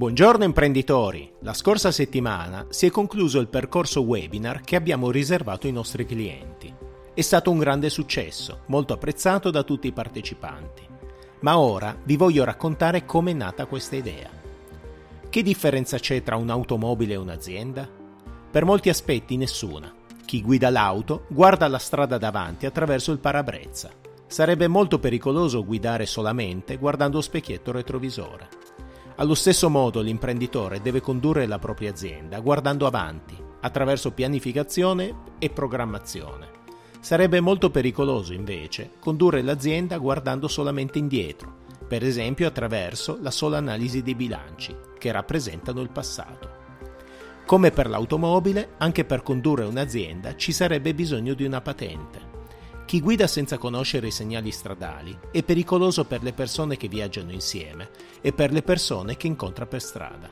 Buongiorno imprenditori! La scorsa settimana si è concluso il percorso webinar che abbiamo riservato ai nostri clienti. È stato un grande successo, molto apprezzato da tutti i partecipanti. Ma ora vi voglio raccontare come è nata questa idea. Che differenza c'è tra un'automobile e un'azienda? Per molti aspetti nessuna. Chi guida l'auto guarda la strada davanti attraverso il parabrezza. Sarebbe molto pericoloso guidare solamente guardando lo specchietto retrovisore. Allo stesso modo l'imprenditore deve condurre la propria azienda guardando avanti, attraverso pianificazione e programmazione. Sarebbe molto pericoloso invece condurre l'azienda guardando solamente indietro, per esempio attraverso la sola analisi dei bilanci, che rappresentano il passato. Come per l'automobile, anche per condurre un'azienda ci sarebbe bisogno di una patente. Chi guida senza conoscere i segnali stradali è pericoloso per le persone che viaggiano insieme e per le persone che incontra per strada.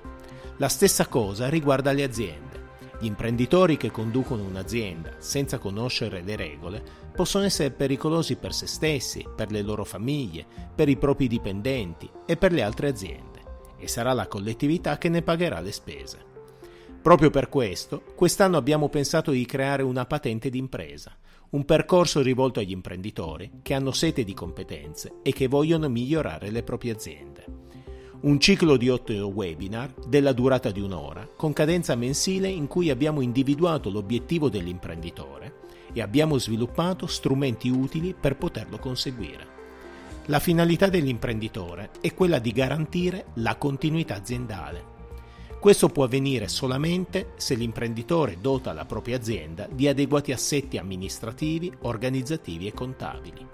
La stessa cosa riguarda le aziende. Gli imprenditori che conducono un'azienda senza conoscere le regole possono essere pericolosi per se stessi, per le loro famiglie, per i propri dipendenti e per le altre aziende e sarà la collettività che ne pagherà le spese. Proprio per questo, quest'anno abbiamo pensato di creare una patente d'impresa, un percorso rivolto agli imprenditori che hanno sete di competenze e che vogliono migliorare le proprie aziende. Un ciclo di otto webinar della durata di un'ora, con cadenza mensile in cui abbiamo individuato l'obiettivo dell'imprenditore e abbiamo sviluppato strumenti utili per poterlo conseguire. La finalità dell'imprenditore è quella di garantire la continuità aziendale questo può avvenire solamente se l'imprenditore dota la propria azienda di adeguati assetti amministrativi, organizzativi e contabili.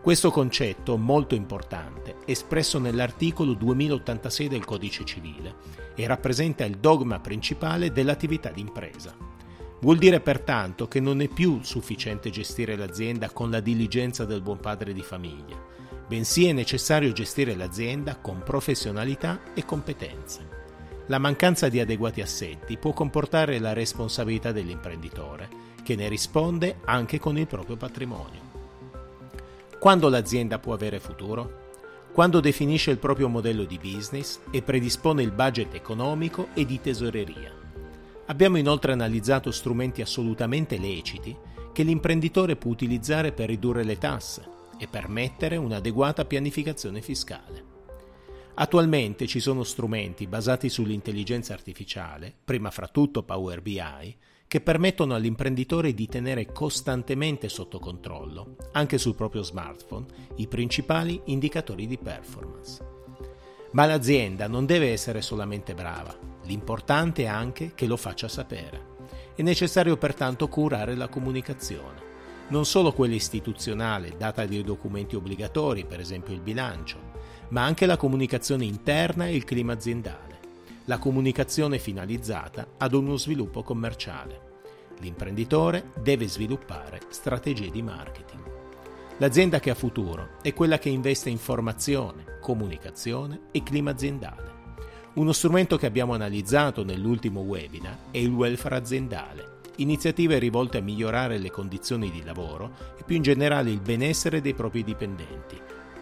Questo concetto molto importante è espresso nell'articolo 2086 del Codice civile e rappresenta il dogma principale dell'attività d'impresa. Vuol dire pertanto che non è più sufficiente gestire l'azienda con la diligenza del buon padre di famiglia, bensì è necessario gestire l'azienda con professionalità e competenze. La mancanza di adeguati assetti può comportare la responsabilità dell'imprenditore, che ne risponde anche con il proprio patrimonio. Quando l'azienda può avere futuro? Quando definisce il proprio modello di business e predispone il budget economico e di tesoreria. Abbiamo inoltre analizzato strumenti assolutamente leciti che l'imprenditore può utilizzare per ridurre le tasse e permettere un'adeguata pianificazione fiscale. Attualmente ci sono strumenti basati sull'intelligenza artificiale, prima fra tutto Power BI, che permettono all'imprenditore di tenere costantemente sotto controllo, anche sul proprio smartphone, i principali indicatori di performance. Ma l'azienda non deve essere solamente brava, l'importante è anche che lo faccia sapere. È necessario pertanto curare la comunicazione, non solo quella istituzionale, data dei documenti obbligatori, per esempio il bilancio, ma anche la comunicazione interna e il clima aziendale, la comunicazione finalizzata ad uno sviluppo commerciale. L'imprenditore deve sviluppare strategie di marketing. L'azienda che ha futuro è quella che investe in formazione, comunicazione e clima aziendale. Uno strumento che abbiamo analizzato nell'ultimo webinar è il welfare aziendale, iniziative rivolte a migliorare le condizioni di lavoro e più in generale il benessere dei propri dipendenti,